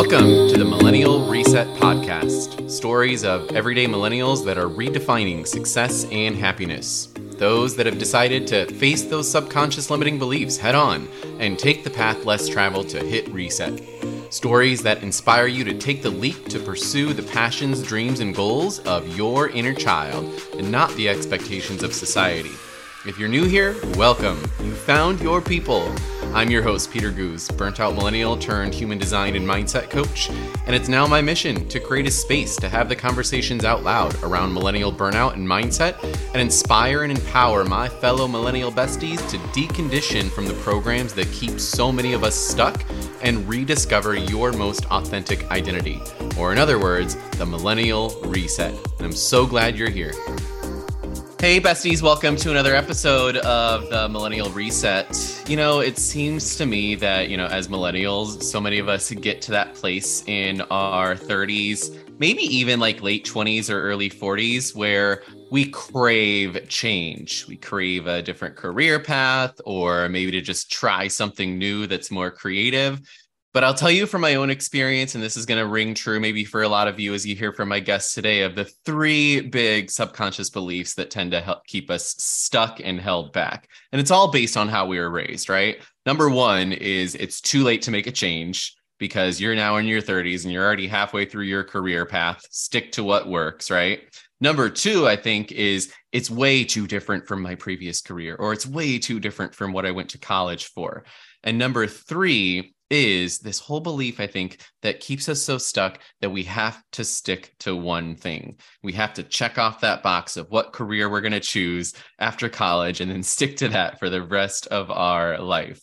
Welcome to the Millennial Reset Podcast stories of everyday millennials that are redefining success and happiness. Those that have decided to face those subconscious limiting beliefs head on and take the path less traveled to hit reset. Stories that inspire you to take the leap to pursue the passions, dreams, and goals of your inner child and not the expectations of society. If you're new here, welcome. You found your people. I'm your host, Peter Goose, burnt out millennial turned human design and mindset coach, and it's now my mission to create a space to have the conversations out loud around millennial burnout and mindset and inspire and empower my fellow millennial besties to decondition from the programs that keep so many of us stuck and rediscover your most authentic identity. Or, in other words, the millennial reset. And I'm so glad you're here. Hey, besties, welcome to another episode of the Millennial Reset. You know, it seems to me that, you know, as millennials, so many of us get to that place in our 30s, maybe even like late 20s or early 40s, where we crave change. We crave a different career path or maybe to just try something new that's more creative. But I'll tell you from my own experience, and this is going to ring true maybe for a lot of you as you hear from my guests today, of the three big subconscious beliefs that tend to help keep us stuck and held back. And it's all based on how we were raised, right? Number one is it's too late to make a change because you're now in your 30s and you're already halfway through your career path. Stick to what works, right? Number two, I think, is it's way too different from my previous career, or it's way too different from what I went to college for. And number three is this whole belief, I think, that keeps us so stuck that we have to stick to one thing. We have to check off that box of what career we're going to choose after college and then stick to that for the rest of our life.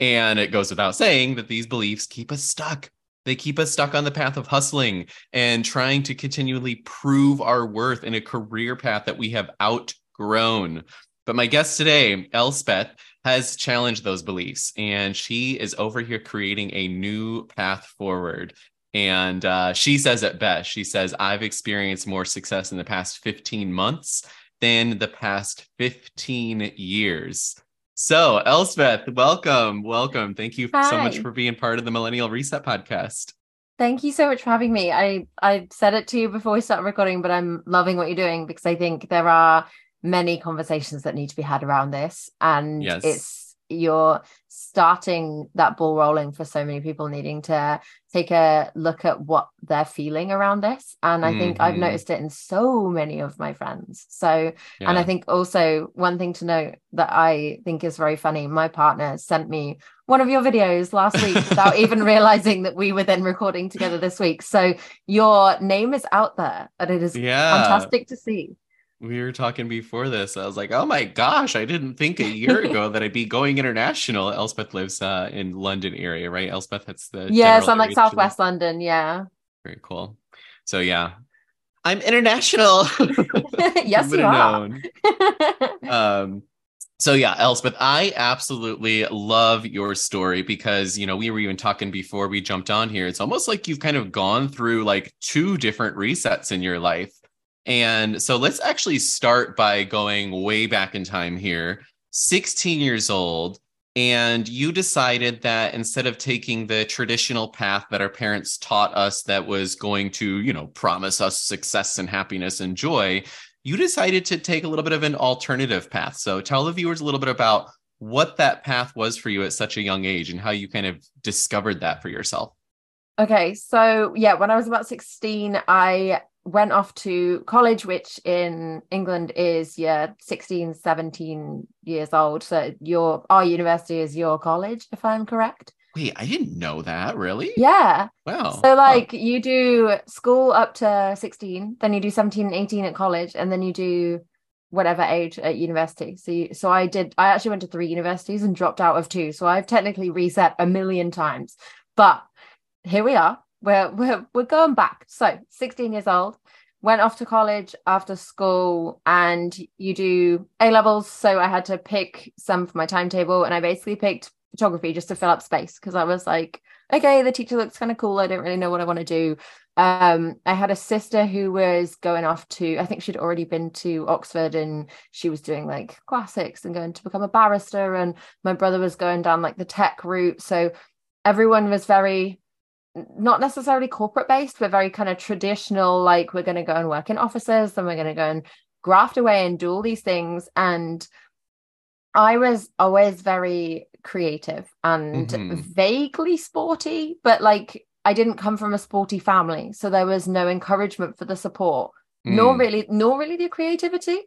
And it goes without saying that these beliefs keep us stuck. They keep us stuck on the path of hustling and trying to continually prove our worth in a career path that we have outgrown. But my guest today, Elspeth, has challenged those beliefs and she is over here creating a new path forward. And uh, she says it best. She says, I've experienced more success in the past 15 months than the past 15 years. So, Elspeth, welcome. Welcome. Thank you Hi. so much for being part of the Millennial Reset podcast. Thank you so much for having me. I I said it to you before we start recording, but I'm loving what you're doing because I think there are many conversations that need to be had around this and yes. it's you're starting that ball rolling for so many people needing to take a look at what they're feeling around this and i think mm-hmm. i've noticed it in so many of my friends so yeah. and i think also one thing to note that i think is very funny my partner sent me one of your videos last week without even realizing that we were then recording together this week so your name is out there and it is yeah. fantastic to see we were talking before this. I was like, oh my gosh, I didn't think a year ago that I'd be going international. Elspeth lives uh, in London area, right? Elspeth, that's the yes, I'm like Southwest London. Yeah. Very cool. So yeah, I'm international. yes, you are. um, so yeah, Elspeth, I absolutely love your story because you know we were even talking before we jumped on here. It's almost like you've kind of gone through like two different resets in your life and so let's actually start by going way back in time here 16 years old. And you decided that instead of taking the traditional path that our parents taught us that was going to, you know, promise us success and happiness and joy, you decided to take a little bit of an alternative path. So tell the viewers a little bit about what that path was for you at such a young age and how you kind of discovered that for yourself. Okay, so yeah, when I was about 16, I went off to college which in england is yeah 16 17 years old. So your our university is your college if i'm correct? Wait i didn't know that really? Yeah. Wow. So like oh. you do school up to 16 then you do 17 and 18 at college and then you do whatever age at university. So you, so i did i actually went to three universities and dropped out of two. So i've technically reset a million times. But here we are we're, we're we're going back. So 16 years old, went off to college after school, and you do A levels. So I had to pick some for my timetable, and I basically picked photography just to fill up space because I was like, okay, the teacher looks kind of cool. I don't really know what I want to do. Um, I had a sister who was going off to, I think she'd already been to Oxford and she was doing like classics and going to become a barrister. And my brother was going down like the tech route. So everyone was very not necessarily corporate based, but very kind of traditional, like we're going to go and work in offices, then we're going to go and graft away and do all these things. And I was always very creative and mm-hmm. vaguely sporty, but like I didn't come from a sporty family. So there was no encouragement for the support, mm. nor really, nor really the creativity.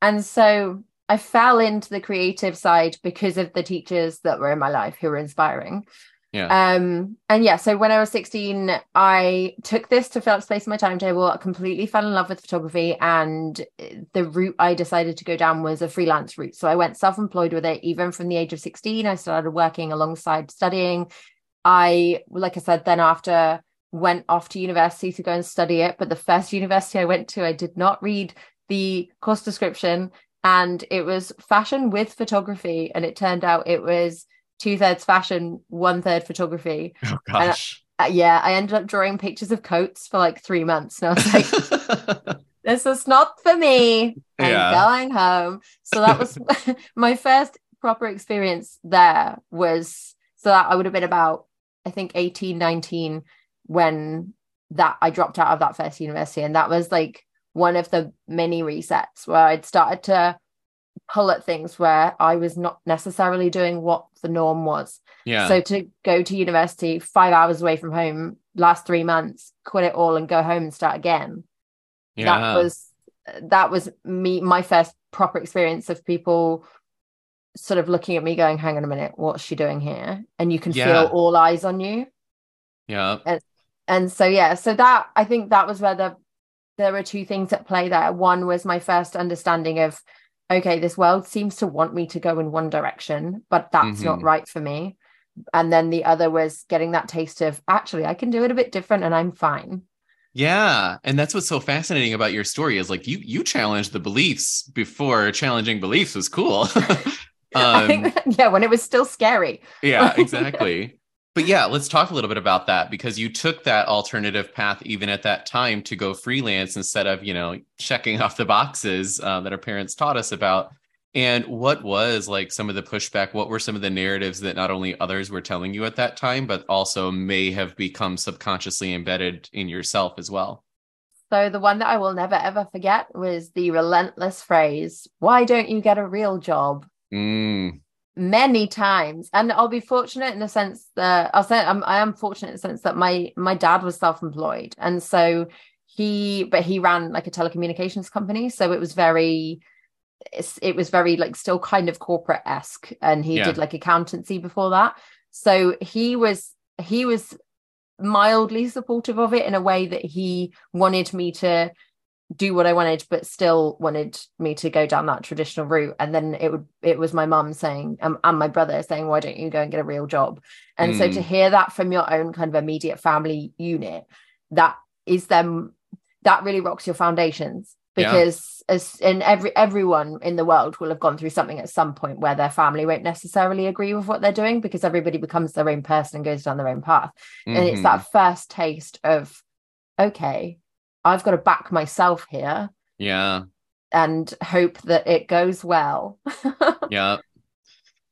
And so I fell into the creative side because of the teachers that were in my life who were inspiring. Yeah. Um, and yeah, so when I was 16, I took this to fill up space in my timetable. I completely fell in love with photography, and the route I decided to go down was a freelance route. So I went self-employed with it, even from the age of 16. I started working alongside studying. I, like I said, then after went off to university to go and study it. But the first university I went to, I did not read the course description, and it was fashion with photography, and it turned out it was two thirds fashion, one third photography. Oh gosh. And, uh, yeah, I ended up drawing pictures of coats for like three months, and I was like, "This is not for me. I'm yeah. going home." So that was my first proper experience. There was so that I would have been about, I think, 18, 19 when that I dropped out of that first university, and that was like one of the many resets where I'd started to pull at things where I was not necessarily doing what the norm was. Yeah. So to go to university five hours away from home, last three months, quit it all and go home and start again. Yeah. That was that was me my first proper experience of people sort of looking at me going, hang on a minute, what's she doing here? And you can yeah. feel all eyes on you. Yeah. And, and so yeah, so that I think that was where the there were two things at play there. One was my first understanding of okay, this world seems to want me to go in one direction, but that's mm-hmm. not right for me. And then the other was getting that taste of actually, I can do it a bit different and I'm fine. Yeah, and that's what's so fascinating about your story is like you you challenged the beliefs before challenging beliefs was cool. um, think, yeah, when it was still scary. yeah, exactly but yeah, let's talk a little bit about that because you took that alternative path even at that time to go freelance instead of, you know, checking off the boxes uh, that our parents taught us about. And what was like some of the pushback? What were some of the narratives that not only others were telling you at that time, but also may have become subconsciously embedded in yourself as well? So, the one that I will never ever forget was the relentless phrase, Why don't you get a real job? Mm many times. And i'll be fortunate in the sense that i'll say I'm, i am fortunate in the sense that my my dad was self-employed. And so he but he ran like a telecommunications company. So it was very it was very like still kind of corporate-esque. And he yeah. did like accountancy before that. So he was he was mildly supportive of it in a way that he wanted me to do what I wanted, but still wanted me to go down that traditional route. And then it would it was my mum saying um, and my brother saying, "Why don't you go and get a real job?" And mm. so to hmm. hear that from your own kind of immediate family unit, that is them that really rocks your foundations because yeah. as in every everyone in the world will have gone through something at some point where their family won't necessarily agree with what they're doing because everybody becomes their own person and goes down their own path. Mm-hmm. And it's that mm-hmm. first taste of okay I've got to back myself here. Yeah. And hope that it goes well. yeah.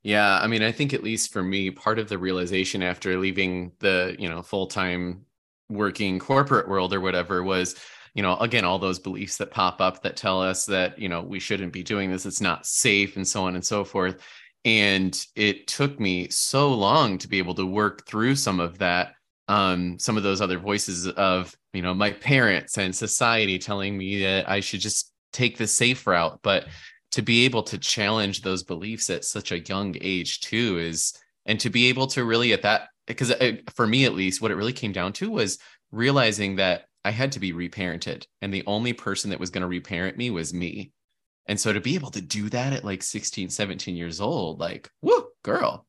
Yeah. I mean, I think at least for me, part of the realization after leaving the, you know, full time working corporate world or whatever was, you know, again, all those beliefs that pop up that tell us that, you know, we shouldn't be doing this, it's not safe, and so on and so forth. And it took me so long to be able to work through some of that um, some of those other voices of you know my parents and society telling me that I should just take the safe route, but to be able to challenge those beliefs at such a young age too is and to be able to really at that because for me at least what it really came down to was realizing that I had to be reparented and the only person that was going to reparent me was me. And so to be able to do that at like 16, 17 years old, like, whoo, girl.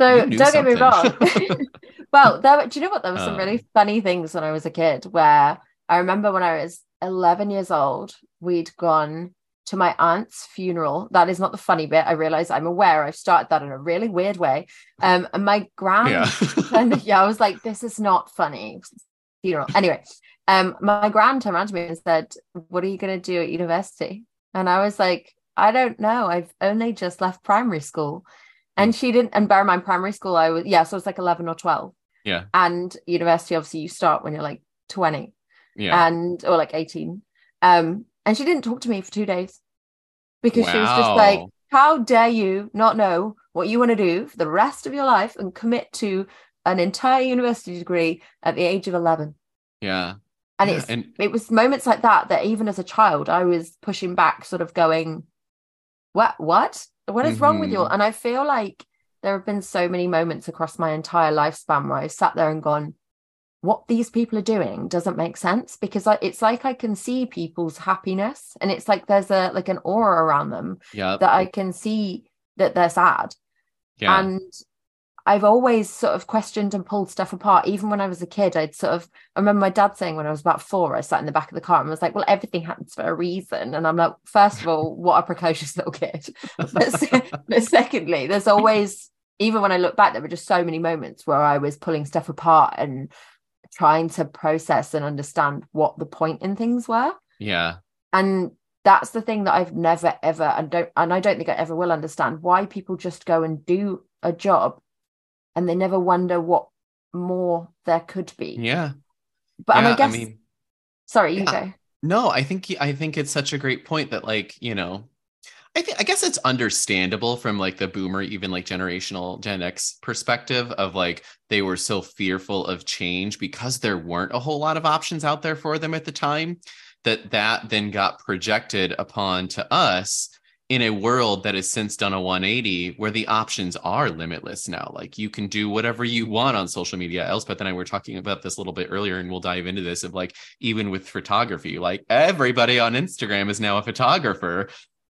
So don't something. get me wrong. Well, there, do you know what? There were some really um, funny things when I was a kid where I remember when I was 11 years old, we'd gone to my aunt's funeral. That is not the funny bit. I realize I'm aware I've started that in a really weird way. Um, and my grand, yeah. and yeah, I was like, this is not funny. Funeral. Anyway, um, my grand turned around to me and said, "What are you going to do at university?" And I was like, "I don't know. I've only just left primary school." And she didn't. And bear in mind, primary school, I was yeah, so it was like 11 or 12. Yeah. And university, obviously, you start when you're like 20 Yeah. and or like 18. Um, and she didn't talk to me for two days because she was just like, How dare you not know what you want to do for the rest of your life and commit to an entire university degree at the age of 11? yeah. And Yeah, it's and it was moments like that that even as a child I was pushing back, sort of going, What what? What is wrong with you? Mhm. And I feel like there have been so many moments across my entire lifespan where I've sat there and gone, what these people are doing doesn't make sense because I, it's like I can see people's happiness and it's like there's a like an aura around them yeah. that I can see that they're sad. yeah. And I've always sort of questioned and pulled stuff apart. Even when I was a kid, I'd sort of, I remember my dad saying when I was about four, I sat in the back of the car and I was like, well, everything happens for a reason. And I'm like, first of all, what a precocious little kid. But, but secondly, there's always, even when I look back, there were just so many moments where I was pulling stuff apart and trying to process and understand what the point in things were yeah. and that's the thing that I've never ever and don't and I don't think I ever will understand why people just go and do a job and they never wonder what more there could be. Yeah. but yeah, I guess I mean, sorry, you yeah. go. No, I think I think it's such a great point that like, you know, I think I guess it's understandable from like the boomer, even like generational Gen X perspective of like they were so fearful of change because there weren't a whole lot of options out there for them at the time that that then got projected upon to us in a world that has since done a 180 where the options are limitless now. Like you can do whatever you want on social media. Elspeth and I were talking about this a little bit earlier, and we'll dive into this of like even with photography, like everybody on Instagram is now a photographer.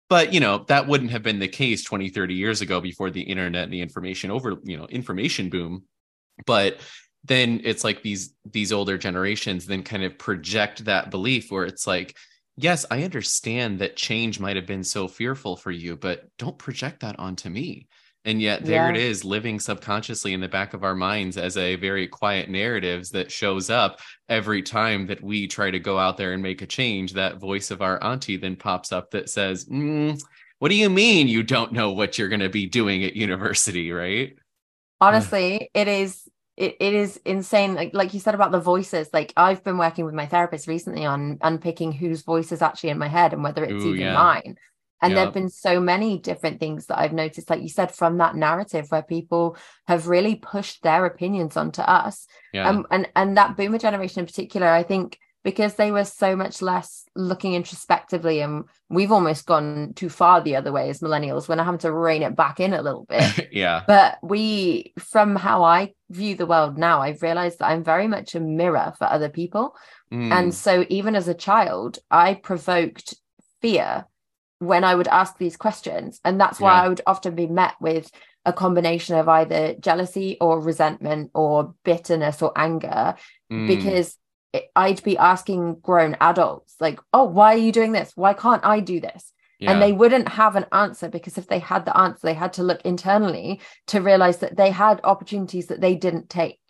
But you know, that wouldn't have been the case 20, 30 years ago before the internet and the information over, you know, information boom. But then it's like these these older generations then kind of project that belief where it's like yes, I understand that change might have been so fearful for you, but don't project that onto me. And yet there it Yeah. is living subconsciously in the back of our minds as a very quiet narratives that shows up every time that we try to go out there and make a change. That voice of our auntie then pops up that says, "Mm, what do you mean you don't know what you're going to be doing at university, right? honestly it is it, it is insane like like you said about the voices like i've been working with my therapist recently on unpicking whose voice is actually in my head and whether it's Ooh, even yeah. mine and there have been so many different things that i've noticed like you said from that narrative where people have really pushed their opinions onto us Yeah. um, and and that boomer generation in particular i think because they were so much less looking introspectively and we've almost gone too far the other way as millennials. We're now having to rein it back in a little bit. Yeah. but we from how i view the world now i've realized that i'm very much a mirror for other people. Mm, and so even as a child i provoked fear when i would ask these questions. And that's why Yeah. i would often be met with a combination of either jealousy or resentment or bitterness or anger mm, because i'd be asking grown adults like oh why are you doing this? Why can't i do this? Yeah. and they wouldn't have an answer because if they had the answer they had to look internally to realize that they had opportunities that they didn't take.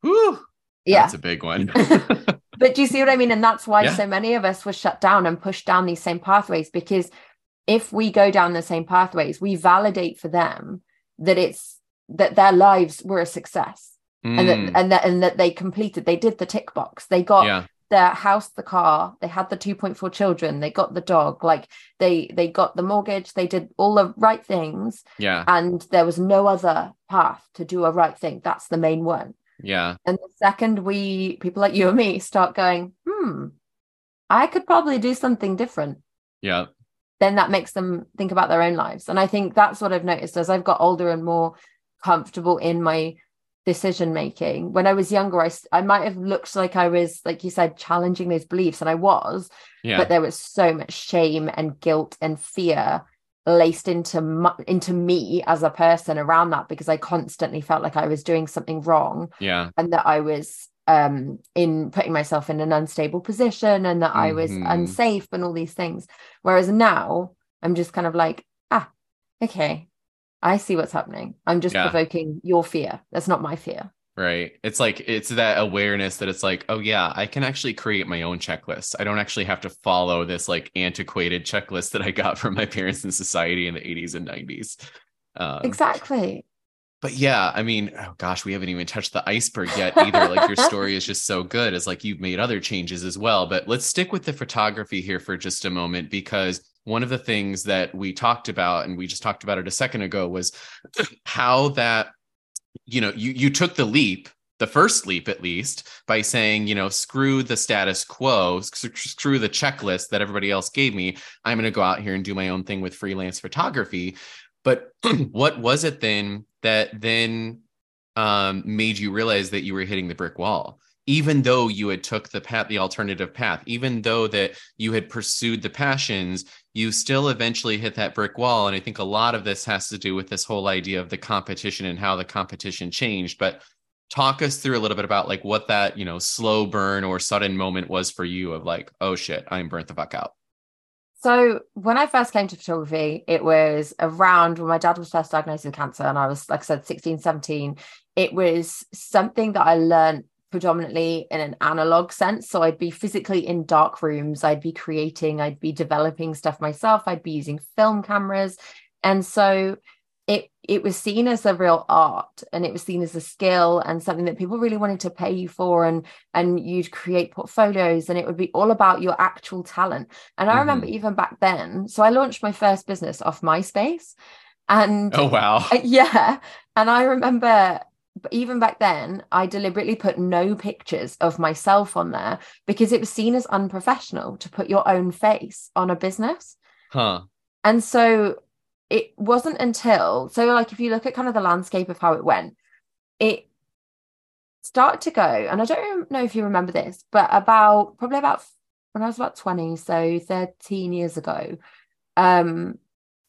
Whew, yeah. That's a big one. but do you see what i mean? And that's why Yeah. so many of us were shut down and pushed down these same pathways because if we go down the same pathways we validate for them that it's that their lives were a success and Mm, that and that and that they completed they did the tick box they got yeah. their house the car they had the 2.4 children they got the dog like they they got the mortgage they did all the right things Yeah. and there was no other path to do a right thing that's the main one Yeah. and the second we people like you and me start going hmm i could probably do something different Yeah. then that makes them think about their own lives and i think that's what i've noticed as i've got older and more comfortable in my decision making when i was younger I, I might have looked like i was like you said challenging those beliefs and i was Yeah. but there was so much shame and guilt and fear laced into mu- into me as a person around that because i constantly felt like i was doing something wrong yeah. and that i was um in putting myself in an unstable position and that i was Mhm. unsafe and all these things whereas now i'm just kind of like ah okay i see what's happening i'm just Yeah. provoking your fear that's not my fear Right. It's like it's that awareness that it's like, oh yeah, I can actually create my own checklist. I don't actually have to follow this like antiquated checklist that I got from my parents in society in the 80s and 90s. Um, exactly but yeah, I mean, oh gosh, we haven't even touched the iceberg yet either. like your story is just so good as like you've made other changes as well. But let's stick with the photography here for just a moment because one of the things that we talked about and we just talked about it a second ago was how that you know you you took the leap the first leap at least by saying you know screw the status quo screw the checklist that everybody else gave me i'm going to go out here and do my own thing with freelance photography but what was it then that then um, made you realize that you were hitting the brick wall? Even though you had took the path, the alternative path, even though that you had pursued the passions, you still eventually hit that brick wall. And I think a lot of this has to do with this whole idea of the competition and how the competition changed. But talk us through a little bit about like what that you know slow burn or sudden moment was for you of like oh shit i'm burnt the fuck out so when I first came to photography, it was around when my dad was first diagnosed with cancer and I was, like I said, 16, 17. It was something that I learned predominantly in an analog sense. So I'd be physically in dark rooms, I'd be creating, I'd be developing stuff myself, I'd be using film cameras. And so it it was seen as a real art and it was seen as a skill and something that people really wanted to pay you for and and you'd create portfolios and it would be all about your actual talent and i mm-hmm. remember even back then so i launched my first business off myspace and oh wow yeah and i remember even back then i deliberately put no pictures of myself on there because it was seen as unprofessional to put your own face on a business. Huh. And so it wasn't until so like if you look at kind of the landscape of how it went it started to go and i don't know if you remember this but about probably about when i was about 20 so 13 years ago um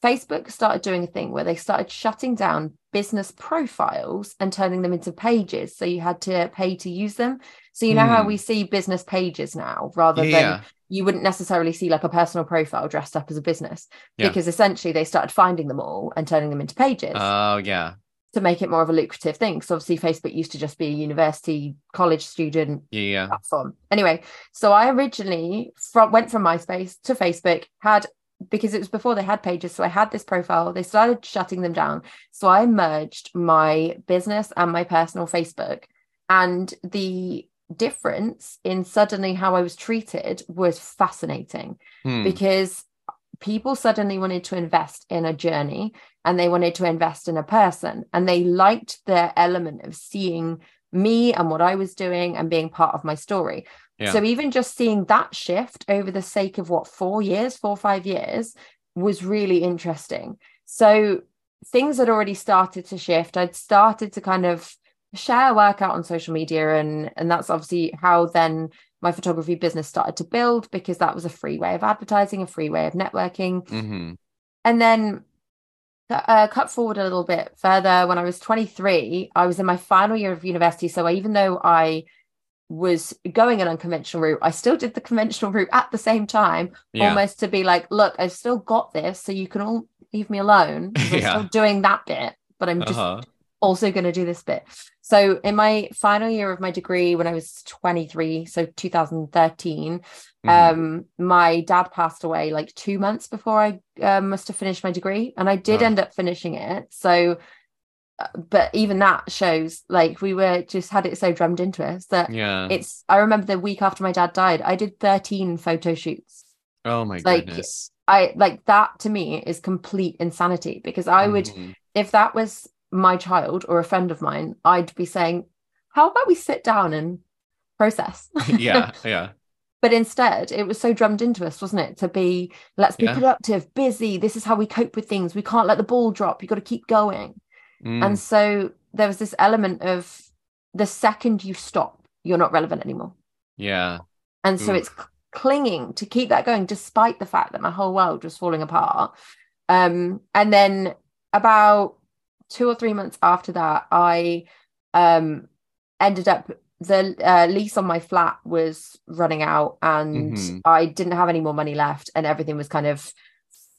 facebook started doing a thing where they started shutting down business profiles and turning them into pages so you had to pay to use them so you know mm. how hmm. we see business pages now rather yeah. than you wouldn't necessarily see like a personal profile dressed up as a business yeah. because essentially they started finding them all and turning them into pages. Oh, yeah. To make it more of a lucrative thing. So obviously, Facebook used to just be a university, college student yeah. platform. Anyway, so I originally from, went from MySpace to Facebook, had because it was before they had pages. So I had this profile. They started shutting them down. So I merged my business and my personal Facebook. And the difference in suddenly how I was treated was fascinating hmm. because people suddenly wanted to invest in a journey and they wanted to invest in a person and they liked the element of seeing me and what I was doing and being part of my story. Yeah. So even just seeing that shift over the sake of what four years, four or five years was really interesting. So things had already started to shift. I'd started to kind of share work out on social media and and that's obviously how then my photography business started to build because that was a free way of advertising a free way of networking mm-hmm. and then uh, cut forward a little bit further when i was 23 i was in my final year of university so I, even though i was going an unconventional route i still did the conventional route at the same time yeah. almost to be like look i've still got this so you can all leave me alone i'm yeah. still doing that bit but i'm just uh-huh. Also going to do this bit so in my final year of my degree, when I was 23, so 2013, mm-hmm. um, my dad passed away like two months before I uh, must have finished my degree, and I did oh. end up finishing it. So, uh, but even that shows like we were just had it so drummed into us that yeah, it's. I remember the week after my dad died, I did 13 photo shoots. Oh my like, goodness! I like that to me is complete insanity because I would mm-hmm. if that was my child or a friend of mine, I'd be saying, How about we sit down and process? yeah, yeah. But instead, it was so drummed into us, wasn't it? To be, let's be yeah. productive, busy. This is how we cope with things. We can't let the ball drop. You've got to keep going. Mm. And so there was this element of the second you stop, you're not relevant anymore. Yeah. And so it's clinging to keep that going, despite the fact that my whole world was falling apart. Um, and then about two or three months after that, I um, ended up the uh, lease on my flat was running out and mm-hmm. I didn't have any more money left and everything was kind of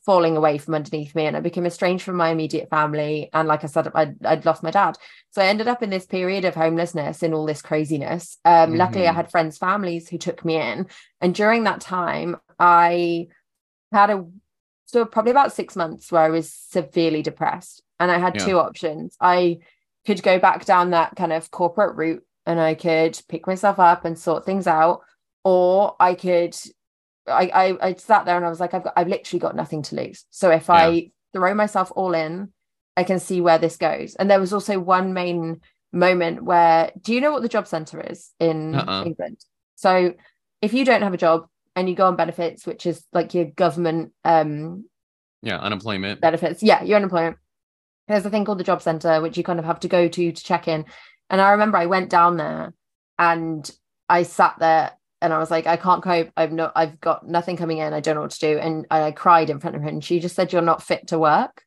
falling away from underneath me and I became estranged from my immediate family and like I said I'd, I'd lost my dad so I ended up in this period of homelessness in all this craziness um, mm-hmm. luckily I had friends families who took me in and during that time I had a so probably about six months where I was severely depressed and I had yeah. two options. I could go back down that kind of corporate route and I could pick myself up and sort things out, or I could I I, I sat there and I was like, I've got I've literally got nothing to lose. So if yeah. I throw myself all in, I can see where this goes. And there was also one main moment where do you know what the job center is in uh-uh. England? So if you don't have a job and you go on benefits, which is like your government um yeah, unemployment benefits. Yeah, your unemployment. There's a thing called the job center, which you kind of have to go to to check in. And I remember I went down there and I sat there and I was like, I can't cope. I've not, I've got nothing coming in. I don't know what to do. And I cried in front of her, and she just said, "You're not fit to work,"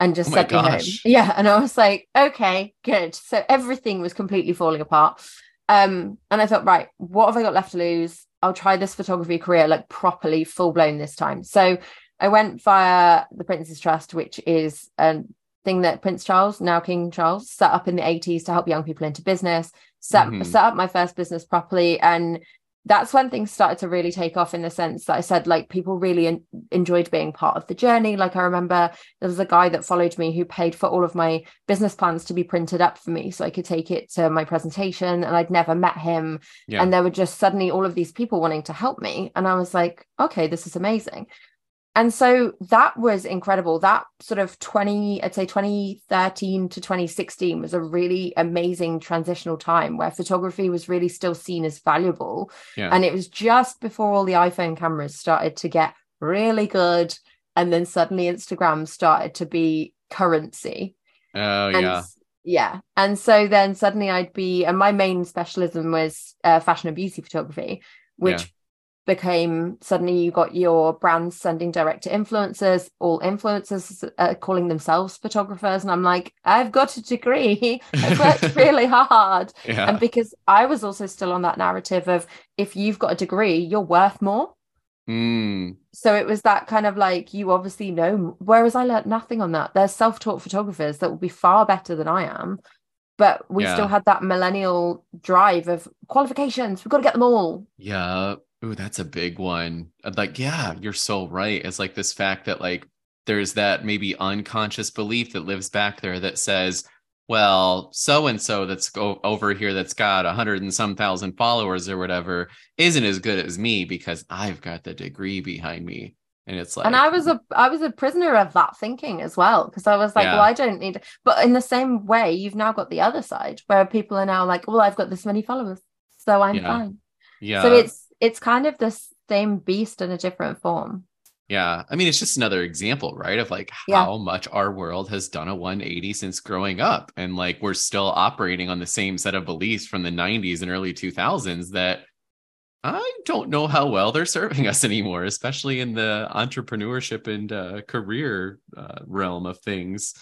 and just oh sent me home. Yeah, and I was like, okay, good. So everything was completely falling apart. Um, and I thought, right, what have I got left to lose? I'll try this photography career like properly, full blown this time. So I went via the Prince's Trust, which is a thing that Prince Charles, now King Charles, set up in the 80s to help young people into business. Set, mm-hmm. set up my first business properly and that's when things started to really take off in the sense that I said, like, people really en- enjoyed being part of the journey. Like, I remember there was a guy that followed me who paid for all of my business plans to be printed up for me so I could take it to my presentation. And I'd never met him. Yeah. And there were just suddenly all of these people wanting to help me. And I was like, okay, this is amazing and so that was incredible. That sort of 20 i'd say 2013 to 2016 was a really amazing transitional time where photography was really still seen as valuable. Yeah. and it was just before all the iphone cameras started to get really good and then suddenly instagram started to be currency. Oh and, yeah. yeah. And so then suddenly i'd be and my main specialism was uh, fashion and beauty photography which yeah became suddenly you got your brands sending direct to influencers all influencers uh, calling themselves photographers and i'm like i've got a degree i've worked really hard yeah. and because i was also still on that narrative of if you've got a degree you're worth more mm. so it was that kind of like you obviously know whereas i learned nothing on that there's self-taught photographers that will be far better than i am but we yeah. still had that millennial drive of qualifications we've got to get them all yeah Ooh, that's a big one. Uh, like, yeah, you're so right. It's like this fact that like there's that maybe unconscious belief that lives back there that says, well, so and so that's go- over here that's got a hundred and some thousand followers or whatever isn't as good as me because I've got the degree behind me. And it's like, and I was a I was a prisoner of that thinking as well because I was like, yeah. well, I don't need. But in the same way, you've now got the other side where people are now like, well, I've got this many followers, so I'm yeah. fine. Yeah. So it's it's kind of the same beast in a different form. Yeah. I mean, it's just another example, right? Of like how yeah. much our world has done a 180 since growing up. And like we're still operating on the same set of beliefs from the 90s and early 2000s that I don't know how well they're serving us anymore, especially in the entrepreneurship and uh, career uh, realm of things.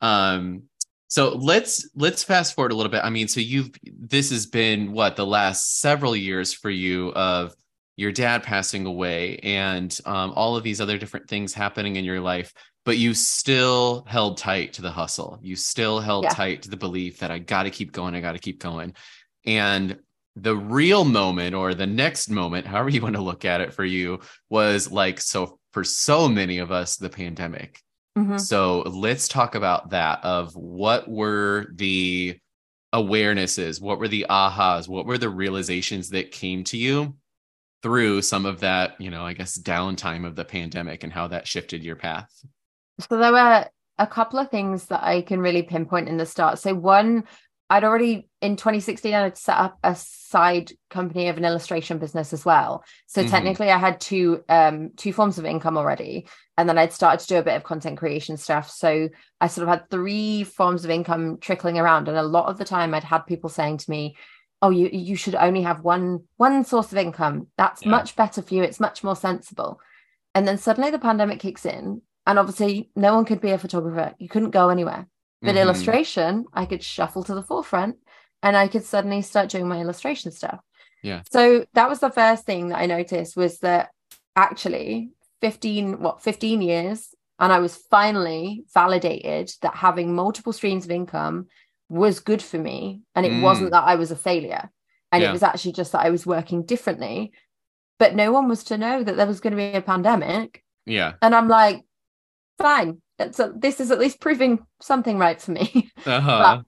Um, so let's let's fast forward a little bit. I mean, so you've this has been what the last several years for you of your dad passing away and um, all of these other different things happening in your life, but you still held tight to the hustle. You still held yeah. tight to the belief that I got to keep going. I got to keep going. And the real moment or the next moment, however you want to look at it for you, was like so for so many of us, the pandemic. Mm-hmm. So let's talk about that of what were the awarenesses, what were the ahas, what were the realizations that came to you through some of that, you know, I guess downtime of the pandemic and how that shifted your path? So there were a couple of things that I can really pinpoint in the start. So one I'd already in 2016 I'd set up a side company of an illustration business as well. So mm-hmm. technically I had two um two forms of income already and then I'd started to do a bit of content creation stuff. So I sort of had three forms of income trickling around and a lot of the time I'd had people saying to me, "Oh, you you should only have one one source of income. That's yeah. much better for you. It's much more sensible." And then suddenly the pandemic kicks in and obviously no one could be a photographer. You couldn't go anywhere. But mm-hmm. illustration, I could shuffle to the forefront and I could suddenly start doing my illustration stuff. Yeah. So that was the first thing that I noticed was that actually 15, what, 15 years, and I was finally validated that having multiple streams of income was good for me. And it mm. wasn't that I was a failure. And yeah. it was actually just that I was working differently. But no one was to know that there was going to be a pandemic. Yeah. And I'm like, fine, so this is at least proving something right for me. Uh-huh.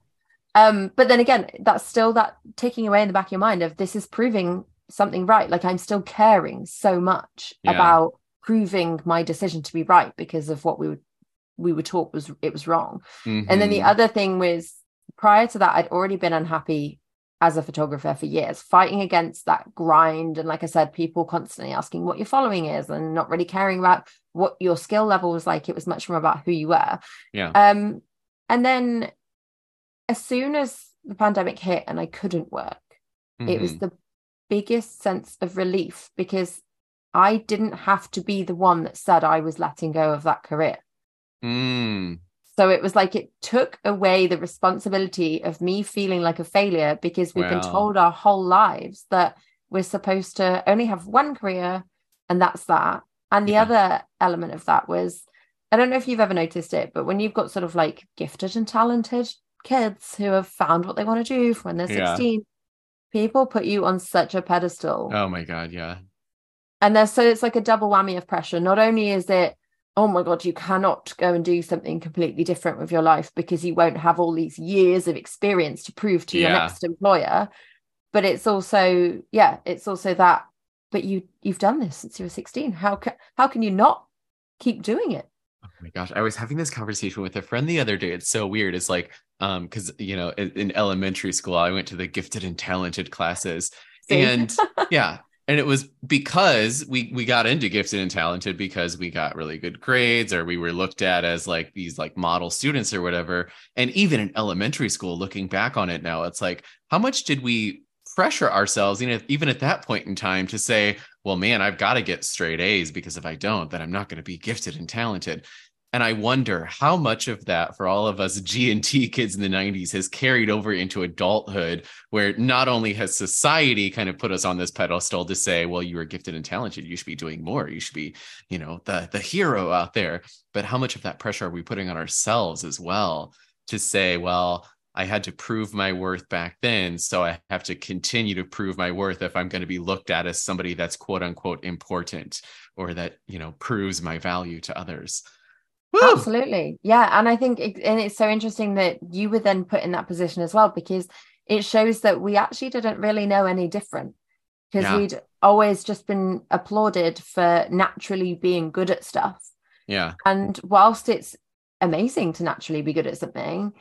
Um, but then again, that's still that ticking away in the back of your mind of this is proving something right. Like I'm still caring so much Yeah. about proving my decision to be right because of what we were we were taught was it was wrong. And then the Mhm. other thing was prior to that, I'd already been unhappy as a photographer for years, fighting against that grind. And like I said, people constantly asking what your following is and not really caring about what your skill level was like. It was much more about who you were. Yeah. Um, and then as soon as the pandemic hit and I couldn't work, it was Mhm. the biggest sense of relief because I didn't have to be the one that said I was letting go of that career. Mm. So it was like it took away the responsibility of me feeling like a failure because we've been told our whole lives that we're supposed to only have one career and that's that. And the Yeah. other element of that was I don't know if you've ever noticed it, but when you've got sort of like gifted and talented kids who have found what they want to do when they're Yeah. 16, people put you on such a pedestal Oh my god, yeah. and there's so it's like a double whammy of pressure not only is it oh my god you cannot go and do something completely different with your life because you won't have all these years of experience to prove to your next employer but it's also yeah it's also that but you you've done this since you were 16 how can how can you not keep doing it Oh my gosh, I was having this conversation with a friend the other day. It's so weird. It's like, um, because you know, in, in elementary school, I went to the gifted and talented classes, See? and yeah, and it was because we we got into gifted and talented because we got really good grades, or we were looked at as like these like model students or whatever. And even in elementary school, looking back on it now, it's like, how much did we pressure ourselves, you know, even at that point in time, to say, well, man, I've got to get straight A's because if I don't, then I'm not going to be gifted and talented. And I wonder how much of that for all of us G and T kids in the 90s has carried over into adulthood, where not only has society kind of put us on this pedestal to say, well, you are gifted and talented, you should be doing more, you should be, you know, the the hero out there. But how much of that pressure are we putting on ourselves as well to say, well, I had to prove my worth back then, so I have to continue to prove my worth if I'm going to be looked at as somebody that's quote unquote important or that, you know, proves my value to others. Woo! Absolutely. Yeah. And I think, it, and it's so interesting that you were then put in that position as well, because it shows that we actually didn't really know any different because Yeah. we'd always just been applauded for naturally being good at stuff. Yeah. And whilst it's amazing to naturally be good at something,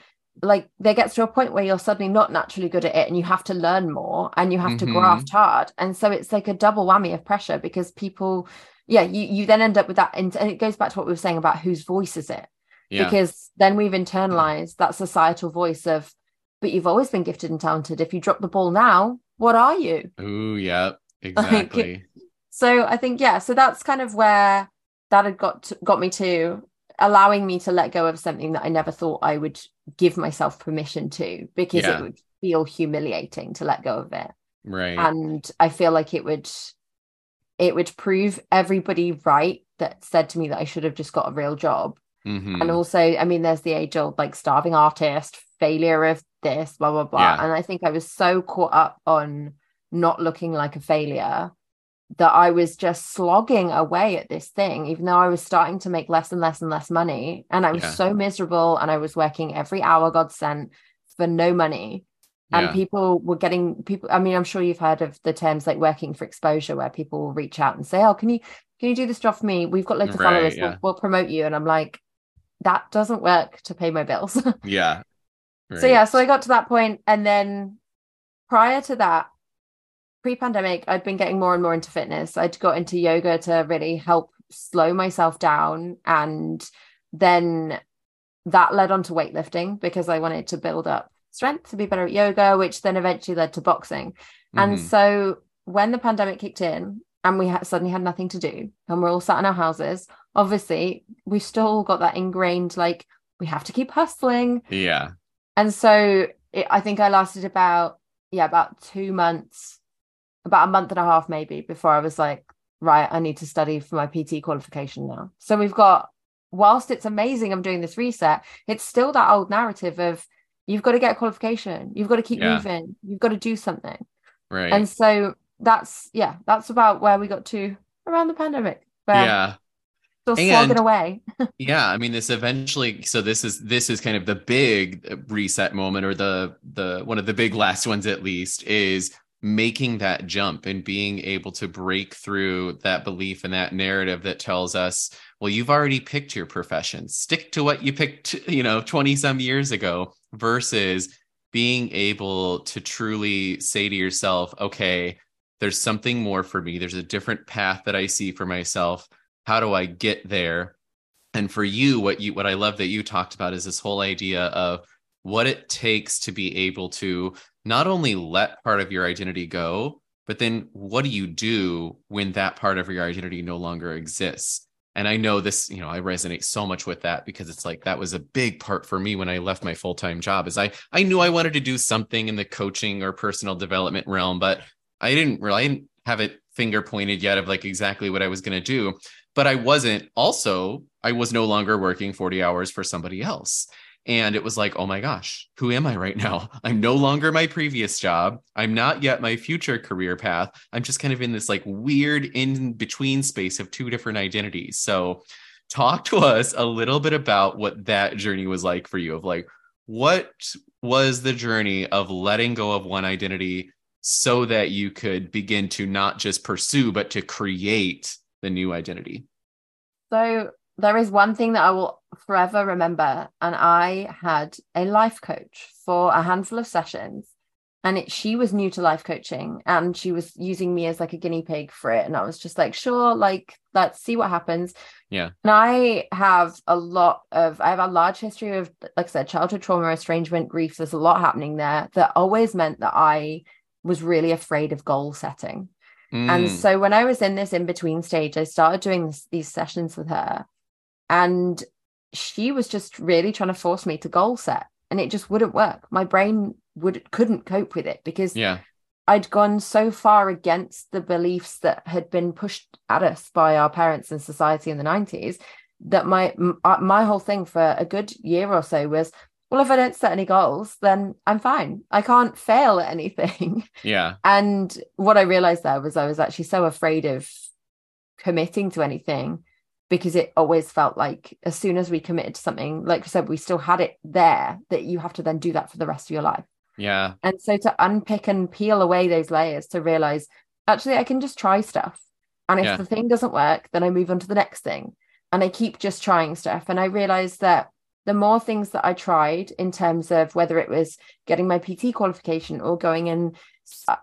like there gets to a point where you're suddenly not naturally good at it and you have to learn more and you have to Mhm. graft hard. And so it's like a double whammy of pressure because people, yeah, you, you then end up with that. And it goes back to what we were saying about whose voice is it? Yeah. because then we've internalized that societal voice of but you've always been gifted and talented if you drop the ball now what are you Ooh, yeah. Exactly. so i think yeah so that's kind of where that had got to, got me to allowing me to let go of something that i never thought i would give myself permission to because Yeah. it would feel humiliating to let go of it right. and i feel like it would it would prove everybody right that said to me that i should have just got a real job Mhm. and also i mean there's the age old like starving artist failure of this blah blah blah Yeah. and i think i was so caught up on not looking like a failure that i was just slogging away at this thing even though i was starting to make less and less and less money and i was Yeah. so miserable and i was working every hour god sent for no money and Yeah. people were getting people i mean i'm sure you've heard of the terms like working for exposure where people will reach out and say oh can you can you do this job for me we've got loads of Right, followers yeah. we'll, we'll promote you and i'm like that doesn't work to pay my bills yeah. so yeah so i got to that point and then prior to that pre-pandemic i'd been getting more and more into fitness i'd got into yoga to really help slow myself down and then that led on to weightlifting because i wanted to build up strength to be better at yoga which then eventually led to boxing and Mhm. so when the pandemic kicked in and we had, suddenly had nothing to do and we're all sat in our houses, obviously we've still got that ingrained like we have to keep hustling. yeah. And so it, I think I lasted about yeah about two months, about a month and a half maybe before I was like right I need to study for my PT qualification now. So we've got whilst it's amazing I'm doing this reset, it's still that old narrative of you've got to get a qualification, you've got to keep Yeah. moving, you've got to do something. Right. And so that's yeah, that's about where we got to around the pandemic. Yeah. Still And- slogging away. yeah i mean this eventually so this is this is kind of the big reset moment or the the one of the big last ones at least is making that jump and being able to break through that belief and that narrative that tells us well you've already picked your profession. Stick to what you picked you know 20 some years ago versus being able to truly say to yourself okay there's something more for me. There's a different path that i see for myself. How do i get there? And for you what you what i love that you talked about is this whole idea of what it takes to be able to not only let part of your identity go but then what do you do when that part of your identity no longer exists? And i know this you know i resonate so much with that because it's like that was a big part for me when i left my full-time job is i i knew i wanted to do something in the coaching or personal development realm but i didn't really I didn't have it finger pointed yet of like exactly what i was going to do. But i wasn't also i was no longer working 40 hours for somebody else and it was like, oh my gosh, who am I right now? I'm no longer my previous job. I'm not yet my future career path. I'm just kind of in this like weird in between space of two different identities. So, talk to us a little bit about what that journey was like for you of like, what was the journey of letting go of one identity so that you could begin to not just pursue, but to create the new identity? So there is one thing that I will forever remember, and I had a life coach for a handful of sessions, and it, she was new to life coaching, and she was using me as like a guinea pig for it, and I was just like, sure, like let's see what happens. Yeah. And I have a lot of, I have a large history of, like I said, childhood trauma, estrangement, grief. There's a lot happening there that always meant that I was really afraid of goal setting. And Mm, so when I was in this in between stage, I started doing this, these sessions with her, and she was just really trying to force me to goal set, and it just wouldn't work. My brain would couldn't cope with it because yeah. I'd gone so far against the beliefs that had been pushed at us by our parents and society in the 90s that my uh, my whole thing for a good year or so was well if I don't set any goals then I'm fine. I can't fail at anything. Yeah. And what I realized there was I was actually so afraid of committing to anything because it always felt like as soon as we committed to something, like I said, we still had it there that you have to then do that for the rest of your life. Yeah. And so to unpick and peel away those layers to realize actually I can just try stuff. And if Yeah. the thing doesn't work, then I move on to the next thing. And I keep just trying stuff. And I realized that the more things that I tried in terms of whether it was getting my PT qualification or going in,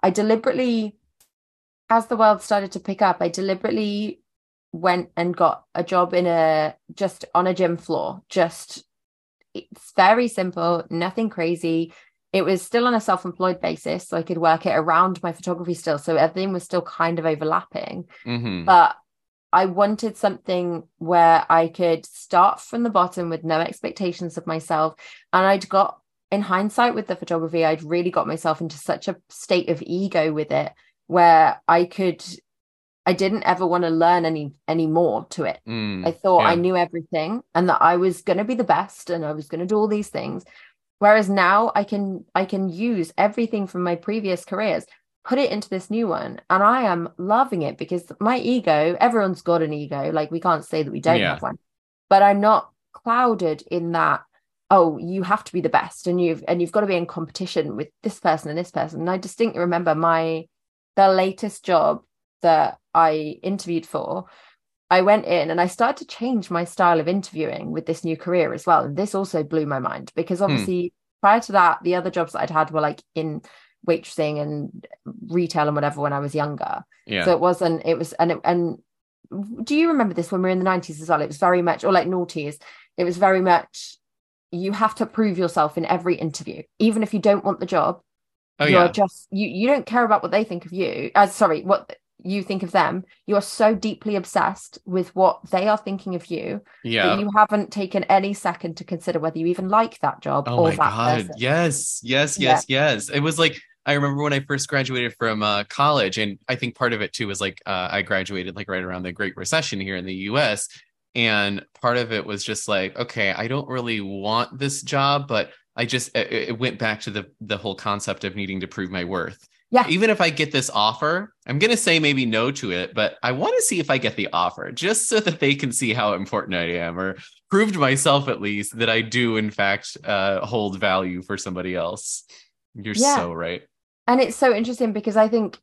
I deliberately, as the world started to pick up, I deliberately went and got a job in a just on a gym floor. Just it's very simple, nothing crazy. It was still on a self-employed basis, so I could work it around my photography still. So everything was still kind of overlapping hmm but I wanted something where I could start from the bottom with no expectations of myself. And I'd got, in hindsight, with the photography, I'd really got myself into such a state of ego with it where I could, I didn't ever want to learn any any more to it. Mm, I thought I knew everything and that I was going to be the best and I was going to do all these things. Whereas now I can I can use everything from my previous careers, put it into this new one, and I am loving it because my ego, everyone's got an ego. Like we can't say that we don't Yeah. have one, but I'm not clouded in that. Oh, you have to be the best, and you've and you've got to be in competition with this person and this person. And I distinctly remember my the latest job that I interviewed for. I went in and I started to change my style of interviewing with this new career as well. And this also blew my mind because hmm. obviously prior to that, the other jobs that I'd had were like in waitressing and retail and whatever when I was younger. Yeah. So it wasn't, it was, and, it, and do you remember this when we were in the 90s as well? It was very much, or like noughties, it was very much, you have to prove yourself in every interview, even if you don't want the job. oh you're yeah. just you you don't care about what they think of you as sorry what you think of them you're so deeply obsessed with what they are thinking of you Yeah. you haven't taken any second to consider whether you even like that job Oh or my that god. person Yes. Yes. Yeah. Yes. Yes. It was like I remember when I first graduated from uh, college, and I think part of it too was like uh, I graduated like right around the Great Recession here in the U.S. And part of it was just like, okay, I don't really want this job, but I just it, it went back to the the whole concept of needing to prove my worth. Yeah. Even if I get this offer, I'm going to say maybe no to it, but I want to see if I get the offer just so that they can see how important I am or prove to myself at least that I do, in fact, uh, hold value for somebody else. You're Yeah. so right. And it's so interesting because I think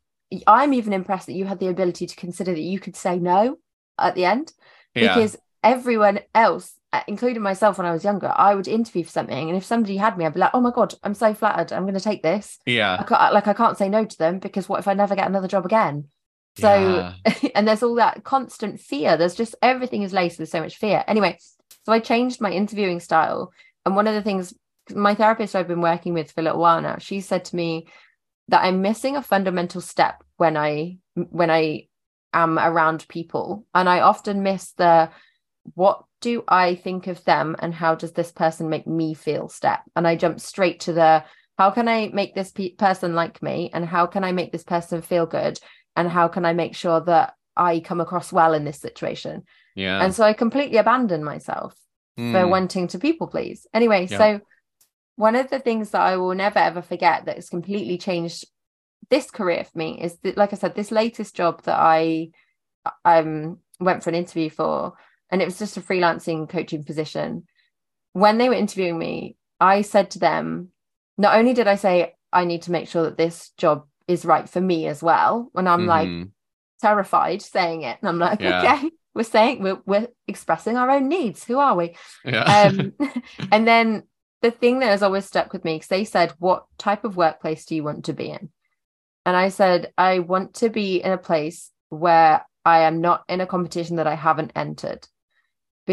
I'm even impressed that you had the ability to consider that you could say no at the end Yeah. because everyone else, Uh, including myself when I was younger, I would interview for something. And if somebody had me, I'd be like, oh my God, I'm so flattered. I'm going to take this. I yeah. can't, like, I can't say no to them because what if I never get another job again? So, and there's all that constant fear. There's just everything is laced with so much fear. Anyway, so I changed my interviewing style. And one of the things my therapist I've been working with for a little while now, she said to me that I'm missing a fundamental step when I when I am around people. And I often miss the what do I think of them and how does this person make me feel step? And I jump straight to the how can I make this pe- person like me and how can I make this person feel good and how can I make sure that I come across well in this situation? yeah. And so I completely abandon myself for Mm. wanting to people please. Anyway, Yeah. so one of the things that I will never ever forget that has completely changed this career for me is that, like I said, this latest job that I um went for an interview for, and it was just a freelancing coaching position. When they were interviewing me, I said to them, not only did I say I need to make sure that this job is right for me as well, when I'm like Mhm. terrified saying it, and I'm like, Yeah. okay, we're saying we're we're expressing our own needs. Who are we? yeah. um and then the thing that has always stuck with me because they said what type of workplace do you want to be in and i said i want to be in a place where i am not in a competition that i haven't entered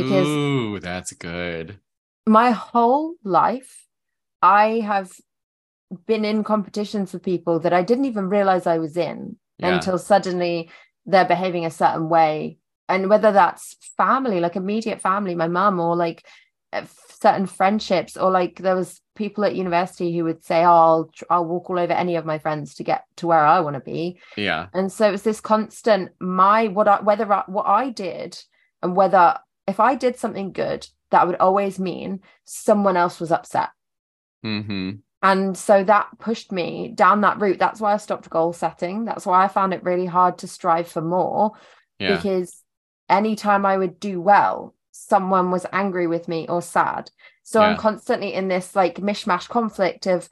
because Ooh, that's good. my whole life i have been in competitions with people that i didn't even realize i was in Yeah. until suddenly they're behaving a certain way and whether that's family like immediate family my mum or like uh, certain friendships or like there was people at university who would say oh, I'll I'll walk all over any of my friends to get to where I want to be Yeah. and so it's this constant my what I whether I, what I did and whether if I did something good that would always mean someone else was upset hmm and so that pushed me down that route that's why I stopped goal setting that's why I found it really hard to strive for more Yeah. because anytime I would do well, someone was angry with me or sad. So Yeah. I'm constantly in this like mishmash conflict of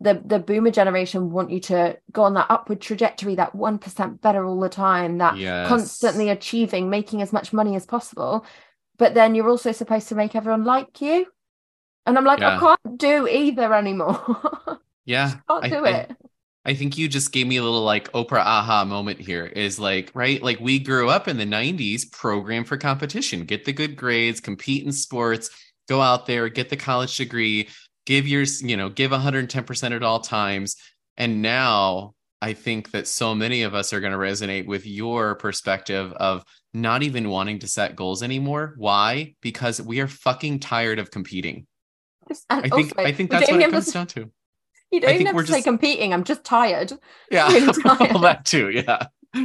the the boomer generation want you to go on that upward trajectory, that one percent better all the time, that Yes. constantly achieving, making as much money as possible. But then you're also supposed to make everyone like you. And I'm like, I can't do either anymore. Yeah. can't I- do I- it. I think you just gave me a little like Oprah aha moment here is like, right? Like we grew up in the 90s program for competition, get the good grades, compete in sports, go out there, get the college degree, give your, you know, give 110% at all times. And now I think that so many of us are going to resonate with your perspective of not even wanting to set goals anymore. Why? Because we are fucking tired of competing. And I think also, I think that's what it comes to- down to. You don't I even have to say competing. I'm just tired. Yeah. Tired. well, that too. Yeah.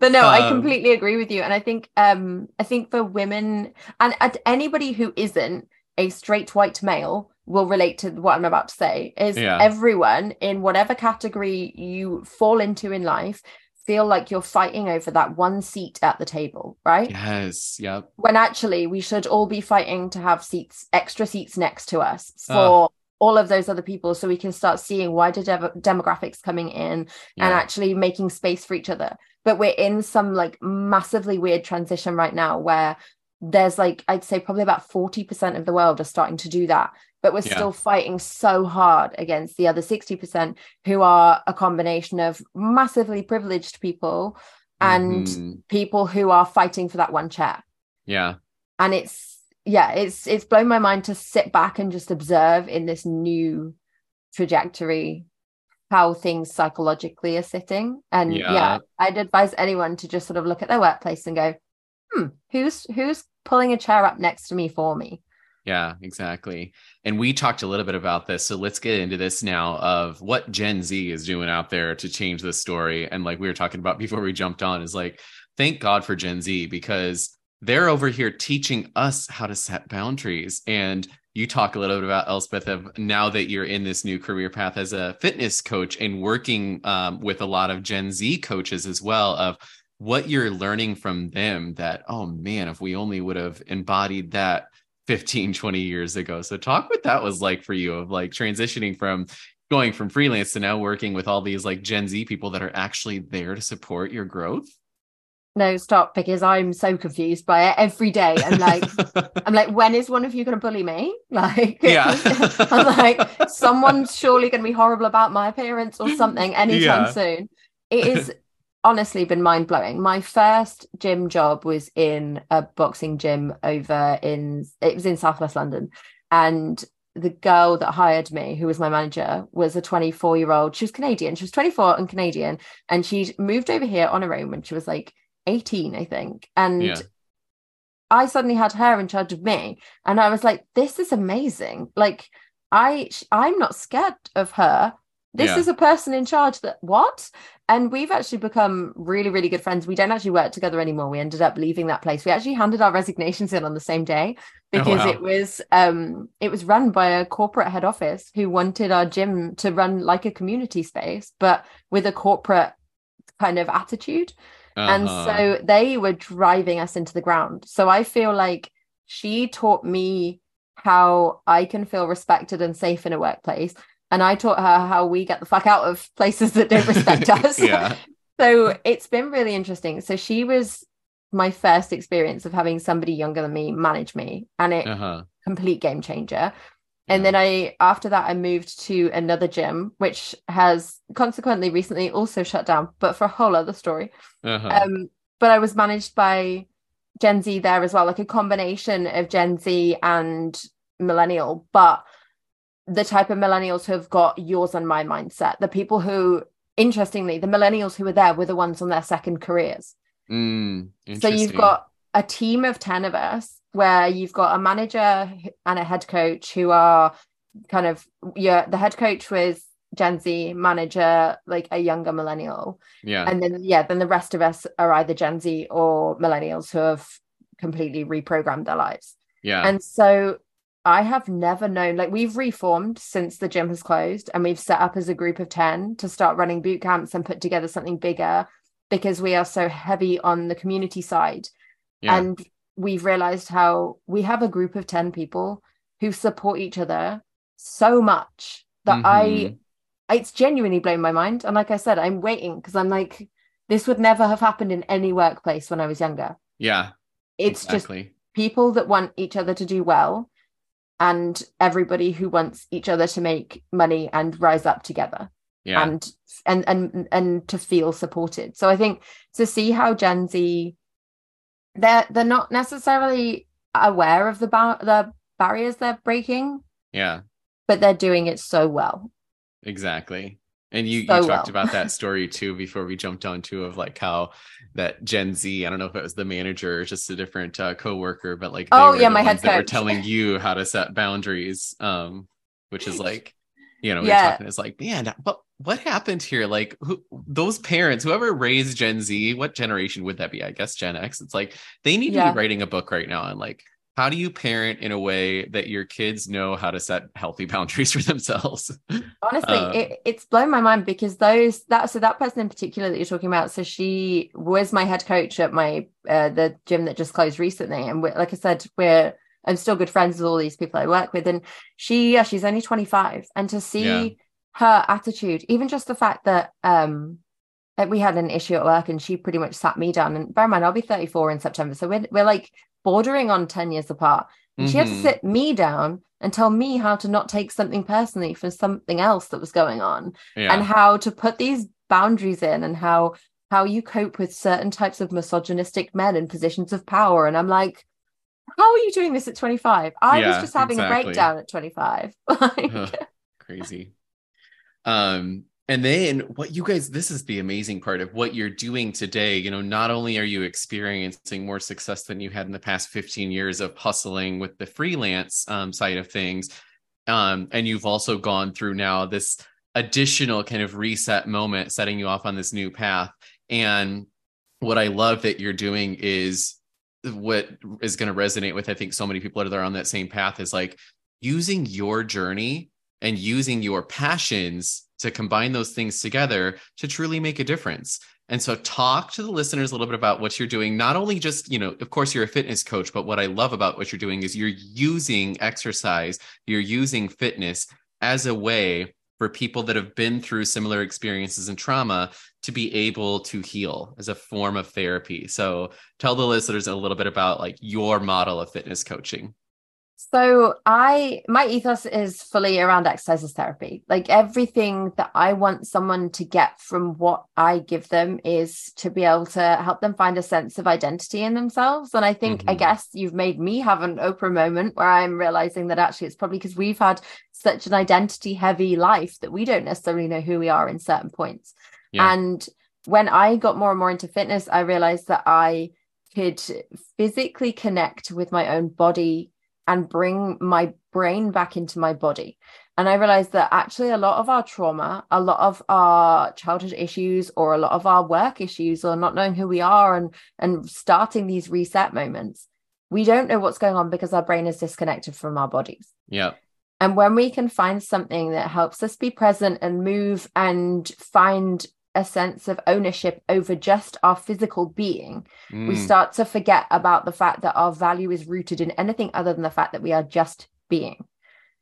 but no i Um, completely agree with you and i think um i think for women and, and anybody who isn't a straight white male will relate to what i'm about to say is Yeah. everyone in whatever category you fall into in life feel like you're fighting over that one seat at the table right Yes. Yep. when actually we should all be fighting to have seats extra seats next to us for Ah. all of those other people so we can start seeing wider dev- demographics coming in and actually making space for each other but we're in some like massively weird transition right now where there's like i'd say probably about 40% of the world are starting to do that but we're Yeah. still fighting so hard against the other 60% who are a combination of massively privileged people and Mhm. people who are fighting for that one chair yeah. and it's yeah it's it's blown my mind to sit back and just observe in this new trajectory how things psychologically are sitting and Yeah. yeah. i'd advise anyone to just sort of look at their workplace and go hmm who's who's pulling a chair up next to me for me Yeah, exactly. And we talked a little bit about this. So let's get into this now of what Gen Z is doing out there to change this story. And like we were talking about before we jumped on, is like, thank God for Gen Z because they're over here teaching us how to set boundaries. And you talk a little bit about Elspeth of now that you're in this new career path as a fitness coach and working um, with a lot of Gen Z coaches as well of what you're learning from them that oh man if we only would have embodied that 15 20 years ago. So talk what that was like for you of like transitioning from going from freelance to now working with all these like gen z people that are actually there to support your growth? No stop because i'm so confused by it every day. I'm like i'm like when is one of you going to bully me? Like yeah. I'm like someone's surely going to be horrible about my appearance or something anytime yeah. soon. It is honestly been mind blowing. My first gym job was in a boxing gym over in it was in Southwest London, and the girl that hired me, who was my manager, was a 24 year old. She was Canadian. She was 24 and Canadian, and she moved over here on her own when she was like 18, I think. And yeah. I suddenly had her in charge of me, and I was like, "This is amazing!" Like, I I'm not scared of her this yeah. is a person in charge that what? And we've actually become really really good friends. We don't actually work together anymore. We ended up leaving that place. We actually handed our resignations in on the same day because oh, wow. it was um it was run by a corporate head office who wanted our gym to run like a community space but with a corporate kind of attitude. Uh-huh. and so they were driving us into the ground. So i feel like she taught me how i can feel respected and safe in a workplace and I taught her how we get the fuck out of places that don't respect us. yeah. so it's been really interesting. So she was my first experience of having somebody younger than me manage me, and it uh-huh. complete game changer. And then I, after that, I moved to another gym, which has consequently recently also shut down, but for a whole other story. Uh-huh. Um, but I was managed by Gen Z there as well, like a combination of Gen Z and millennial. But the type of millennials who have got yours and my mindset, the people who, interestingly, the millennials who were there were the ones on their second careers. Mm, so you've got a team of 10 of us where you've got a manager and a head coach who are kind of, yeah, the head coach was Gen Z manager, like a younger millennial. Yeah. And then, yeah, then the rest of us are either Gen Z or millennials who have completely reprogrammed their lives. Yeah. And so I have never known, like, we've reformed since the gym has closed and we've set up as a group of 10 to start running boot camps and put together something bigger because we are so heavy on the community side. Yeah. And we've realized how we have a group of 10 people who support each other so much that mm-hmm. I, it's genuinely blown my mind. And like I said, I'm waiting because I'm like, this would never have happened in any workplace when I was younger. Yeah. It's exactly. just people that want each other to do well and everybody who wants each other to make money and rise up together. Yeah. and and and and to feel supported. So i think to see how gen z they're they're not necessarily aware of the ba- the barriers they're breaking. Yeah. But they're doing it so well. Exactly and you, so you talked well. about that story too before we jumped on to of like how that Gen Z, I don't know if it was the manager or just a different uh, coworker, but like oh yeah, my head were telling you how to set boundaries, um, which is like, you know, yeah, talking, it's like, man, what what happened here? Like who, those parents, whoever raised Gen Z, what generation would that be? I guess Gen X. It's like they need yeah. to be writing a book right now and like how do you parent in a way that your kids know how to set healthy boundaries for themselves? Honestly um, it, it's blown my mind because those that so that person in particular that you're talking about so she was my head coach at my uh, the gym that just closed recently. And like i said we're i'm still good friends with all these people i work with. And she yeah she's only 25 and to see yeah. her attitude even just the fact that um we had an issue at work and she pretty much sat me down. And bear in mind I'll be 34 in September. So we're, we're like bordering on 10 years apart. And mm-hmm. she had to mm-hmm. sit me down and tell me how to not take something personally for something else that was going on yeah. and how to put these boundaries in and how how you cope with certain types of misogynistic men in positions of power and i'm like how are you doing this at 25 i yeah, was just having exactly. a breakdown at 25 like... crazy um and then what you guys, this is the amazing part of what you're doing today. You know, not only are you experiencing more success than you had in the past 15 years of hustling with the freelance um, side of things, um, and you've also gone through now this additional kind of reset moment, setting you off on this new path. And what I love that you're doing is what is going to resonate with, I think, so many people that are on that same path is like, using your journey and using your passions to combine those things together to truly make a difference. And so talk to the listeners a little bit about what you're doing. Not only just, you know, of course you're a fitness coach, but what I love about what you're doing is you're using exercise, you're using fitness as a way for people that have been through similar experiences and trauma to be able to heal as a form of therapy. So tell the listeners a little bit about like your model of fitness coaching. So I my ethos is fully around exercise as therapy. Like everything that I want someone to get from what I give them is to be able to help them find a sense of identity in themselves. And I think mm-hmm. I guess you've made me have an Oprah moment where I'm realizing that actually it's probably because we've had such an identity heavy life that we don't necessarily know who we are in certain points. Yeah. And when I got more and more into fitness, I realized that I could physically connect with my own body and bring my brain back into my body. And I realized that actually a lot of our trauma, a lot of our childhood issues, or a lot of our work issues, or not knowing who we are and, and starting these reset moments, we don't know what's going on because our brain is disconnected from our bodies. Yeah. And when we can find something that helps us be present and move and find a sense of ownership over just our physical being, mm. we start to forget about the fact that our value is rooted in anything other than the fact that we are just being.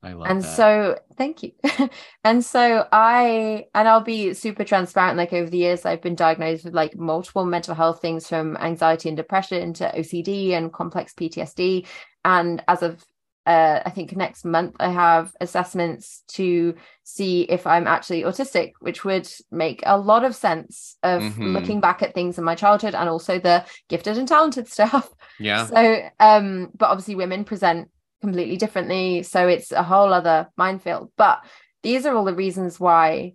I love and that. so thank you. and so I and I'll be super transparent. Like over the years, I've been diagnosed with like multiple mental health things from anxiety and depression to OCD and complex PTSD. And as of uh, I think next month I have assessments to see if I'm actually autistic, which would make a lot of sense of mm-hmm. looking back at things in my childhood and also the gifted and talented stuff. Yeah. So, um, but obviously women present completely differently, so it's a whole other minefield. But these are all the reasons why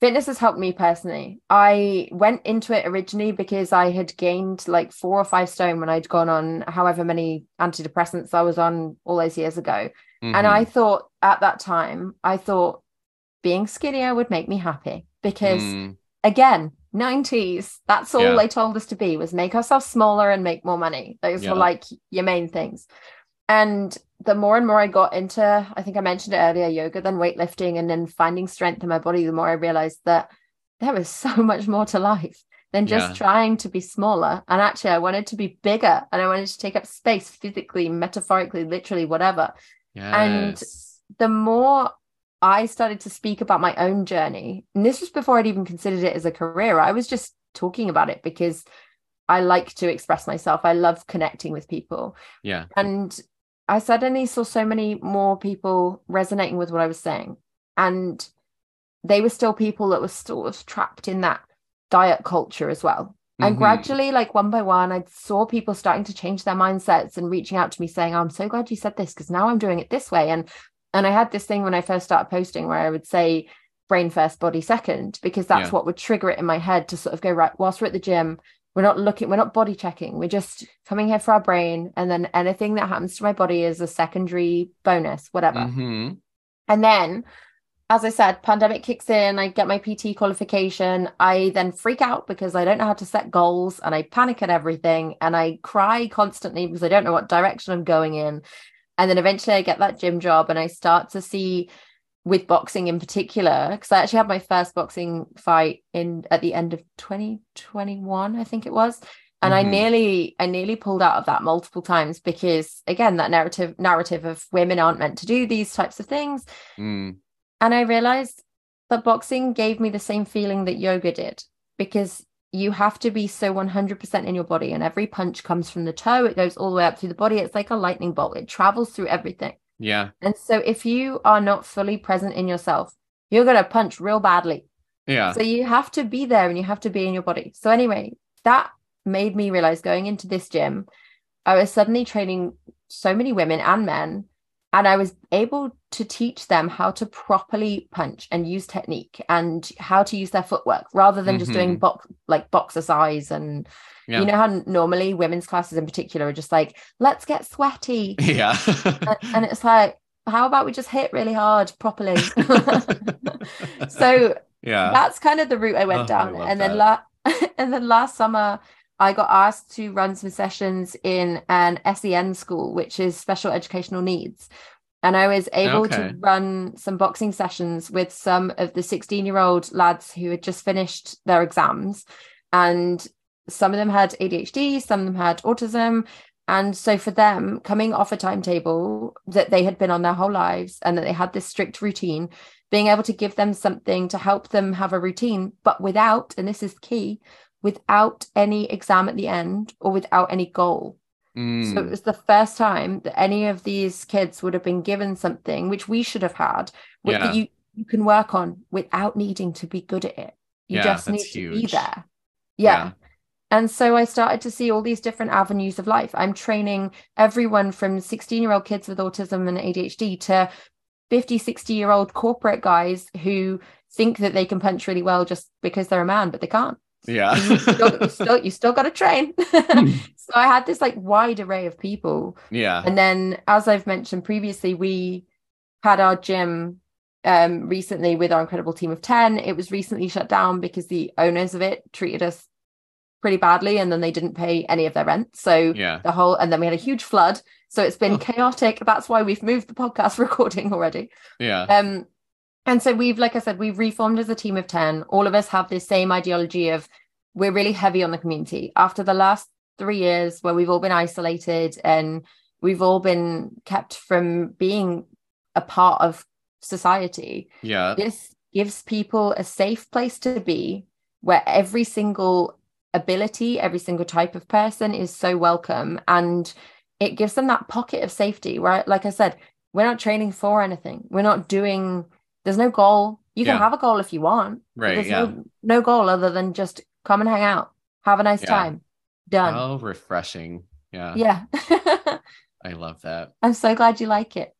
fitness has helped me personally. I went into it originally because I had gained like four or five stone when I'd gone on however many antidepressants I was on all those years ago. Mm-hmm. And I thought at that time, I thought being skinnier would make me happy because mm. again, 90s, that's all yeah. they told us to be was make ourselves smaller and make more money. Those yeah. were like your main things. And the more and more I got into, I think I mentioned it earlier, yoga, then weightlifting, and then finding strength in my body, the more I realized that there was so much more to life than just yeah. trying to be smaller. And actually, I wanted to be bigger and I wanted to take up space physically, metaphorically, literally, whatever. Yes. And the more I started to speak about my own journey, and this was before I'd even considered it as a career, I was just talking about it because I like to express myself. I love connecting with people. Yeah. And I suddenly saw so many more people resonating with what I was saying. And they were still people that were sort of trapped in that diet culture as well. And mm-hmm. gradually, like one by one, I saw people starting to change their mindsets and reaching out to me saying, I'm so glad you said this because now I'm doing it this way. And and I had this thing when I first started posting where I would say brain first, body second, because that's yeah. what would trigger it in my head to sort of go, right, whilst we're at the gym, we're not looking we're not body checking. We're just coming here for our brain. And then anything that happens to my body is a secondary bonus whatever. Mm-hmm. and then as i said pandemic kicks in. I get my pt qualification. I then freak out because i don't know how to set goals and i panic at everything and i cry constantly because i don't know what direction i'm going in. And then eventually i get that gym job and i start to see with boxing in particular because I actually had my first boxing fight in at the end of 2021 I think it was. And mm-hmm. I nearly I nearly pulled out of that multiple times because again that narrative narrative of women aren't meant to do these types of things. Mm. and I realized that boxing gave me the same feeling that yoga did because you have to be so 100% in your body and every punch comes from the toe. It goes all the way up through the body. It's like a lightning bolt. It travels through everything yeah. And so if you are not fully present in yourself, you're going to punch real badly. Yeah. So you have to be there and you have to be in your body. So anyway, that made me realize going into this gym, I was suddenly training so many women and men and I was able to teach them how to properly punch and use technique and how to use their footwork rather than mm-hmm. just doing mm-hmm. box like boxercise and yeah. you know how normally women's classes in particular are just like let's get sweaty yeah and, it's like how about we just hit really hard properly so yeah that's kind of the route I went oh, down I and then la- and then last summer I got asked to run some sessions in an SEN school, which is special educational needs. And I was able Okay. to run some boxing sessions with some of the 16 year old lads who had just finished their exams. And some of them had ADHD, some of them had autism. And so for them, coming off a timetable that they had been on their whole lives and that they had this strict routine, being able to give them something to help them have a routine, but without, and this is key, without any exam at the end or without any goal. So Mm, it was the first time that any of these kids would have been given something which we should have had, wh- Yeah. that you you can work on without needing to be good at it. You Yeah, just need that's to be huge. there. Yeah. Yeah. And so I started to see all these different avenues of life. I'm training everyone from 16 year old kids with autism and ADHD to 50, 60 year old corporate guys who think that they can punch really well just because they're a man, but they can't. yeah. You still, you still, you still got to train. so I had this like wide array of people. yeah. And then, as I've mentioned previously, we had our gym um, recently with our incredible team of 10. It was recently shut down because the owners of it treated us pretty badly and then they didn't pay any of their rent. So Yeah. the whole, and then we had a huge flood. So it's been Oh. chaotic. That's why we've moved the podcast recording already. Yeah. Um, and so we've, like I said, we've reformed as a team of 10. All of us have this same ideology of we're really heavy on the community. After the last three years where we've all been isolated and we've all been kept from being a part of society, Yeah. this gives people a safe place to be where every single ability, every single type of person is so welcome. And it gives them that pocket of safety where, like I said, we're not training for anything. We're not doing, there's no goal. You can Yeah. have a goal if you want. Right. There's Yeah. no, no goal other than just come and hang out, have a nice Yeah. time. Done. Oh, refreshing. Yeah. Yeah. I love that. I'm so glad you like it.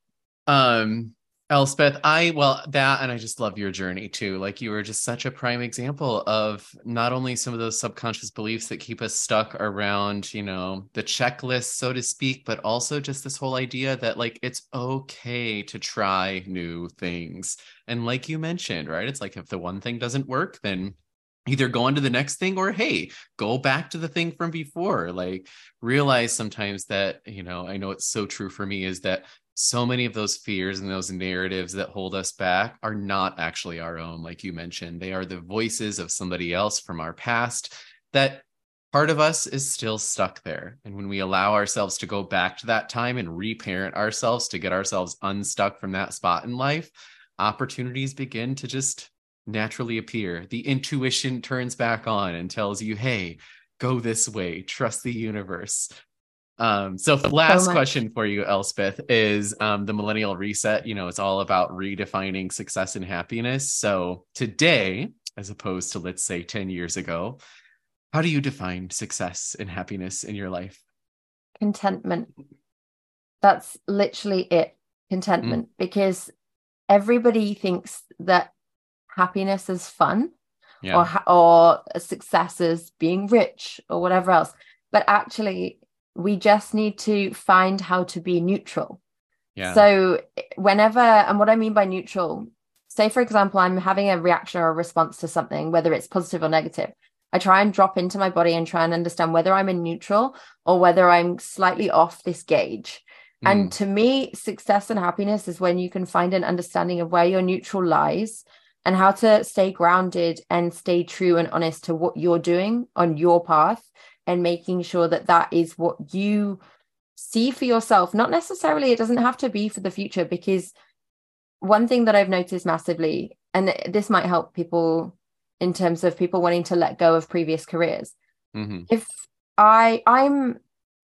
Um, Elspeth, I well that and I just love your journey too. Like you were just such a prime example of not only some of those subconscious beliefs that keep us stuck around, you know, the checklist, so to speak, but also just this whole idea that like it's okay to try new things. And like you mentioned, right? It's like if the one thing doesn't work, then either go on to the next thing or hey, go back to the thing from before. Like realize sometimes that, you know, I know it's so true for me is that so many of those fears and those narratives that hold us back are not actually our own like you mentioned. They are the voices of somebody else from our past that part of us is still stuck there. And when we allow ourselves to go back to that time and reparent ourselves to get ourselves unstuck from that spot in life opportunities begin to just naturally appear. The intuition turns back on and tells you hey go this way. Trust the universe um, so last much. question for you, Elspeth, is um, the millennial reset. You know, it's all about redefining success and happiness. So today, as opposed to let's say 10 years ago, how do you define success and happiness in your life? contentment. That's literally it. Contentment. Because everybody thinks that happiness is fun Yeah. or or success is being rich or whatever else. But actually, we just need to find how to be neutral. yeah. So whenever, and what I mean by neutral, say for example, I'm having a reaction or a response to something, whether it's positive or negative. I try and drop into my body and try and understand whether I'm in neutral or whether I'm slightly off this gauge. Mm, And to me, success and happiness is when you can find an understanding of where your neutral lies and how to stay grounded and stay true and honest to what you're doing on your path and making sure that that is what you see for yourself. Not necessarily, it doesn't have to be for the future, because one thing that I've noticed massively, and this might help people in terms of people wanting to let go of previous careers. mhm. If I, I'm,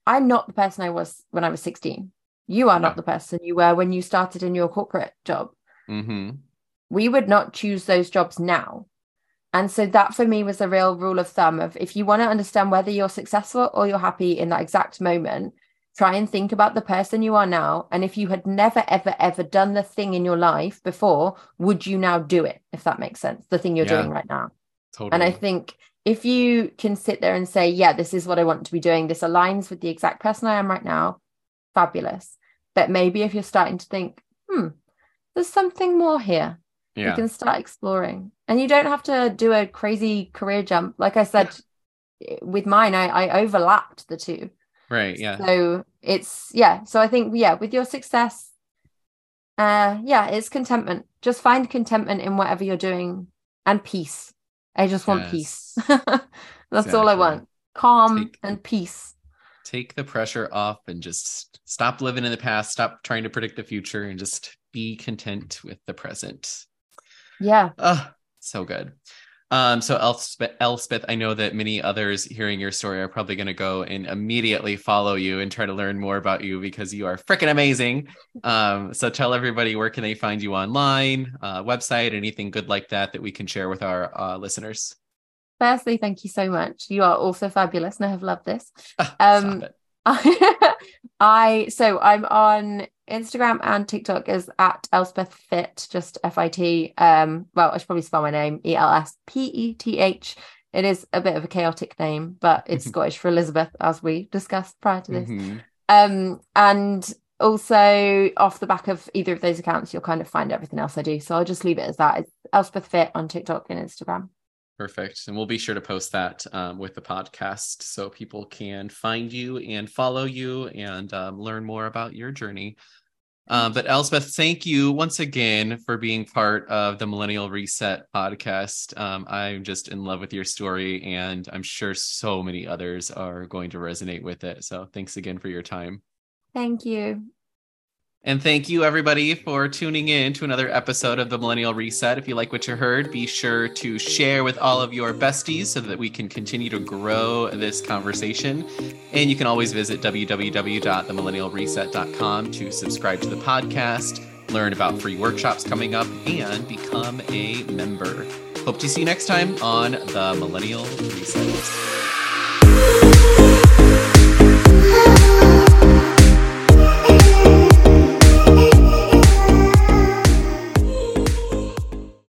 I'm not the person I was when I was 16. You are Yeah. not the person you were when you started in your corporate job. Mhm. We would not choose those jobs now. And so that for me was a real rule of thumb of if you want to understand whether you're successful or you're happy in that exact moment, try and think about the person you are now. And if you had never, ever, ever done the thing in your life before, would you now do it? If that makes sense, the thing you're Yeah. doing right now. Totally. And I think if you can sit there and say, yeah, this is what I want to be doing, this aligns with the exact person I am right now, fabulous. But maybe if you're starting to think, hmm, there's something more here, you can start exploring. And you don't have to do a crazy career jump. Like I said, with mine, I, I overlapped the two. Right. Yeah. So it's, yeah. So I think, yeah, with your success, uh yeah it's contentment just find contentment in whatever you're doing and peace i just want Yes. peace that's all i want calm Take- and peace Take the pressure off and just stop living in the past, stop trying to predict the future, and just be content with the present. Yeah Oh, so good. Um, so Elspeth, Elspeth, I know that many others hearing your story are probably going to go and immediately follow you and try to learn more about you because you are freaking amazing. Um, so tell everybody where can they find you online, uh, website, anything good like that that we can share with our uh, listeners. firstly thank you so much you are also fabulous and i have loved this Ah, Um. I so I'm on Instagram and TikTok is at Elspeth Fit, just F I T. Um, well, I should probably spell my name E L S P E T H. It is a bit of a chaotic name, but it's Scottish for Elizabeth, as we discussed prior to this. Mhm. Um, and also off the back of either of those accounts, you'll kind of find everything else I do. So I'll just leave it as that. It's Elspeth Fit on TikTok and Instagram. Perfect. And we'll be sure to post that um, with the podcast so people can find you and follow you and um, learn more about your journey. Um, but Elspeth, thank you once again for being part of the Millennial Reset podcast. Um, I'm just in love with your story, and I'm sure so many others are going to resonate with it. So thanks again for your time. Thank you. And thank you, everybody, for tuning in to another episode of the Millennial Reset. If you like what you heard, be sure to share with all of your besties so that we can continue to grow this conversation. And you can always visit www.themillennialreset.com to subscribe to the podcast, learn about free workshops coming up, and become a member. Hope to see you next time on the Millennial Reset.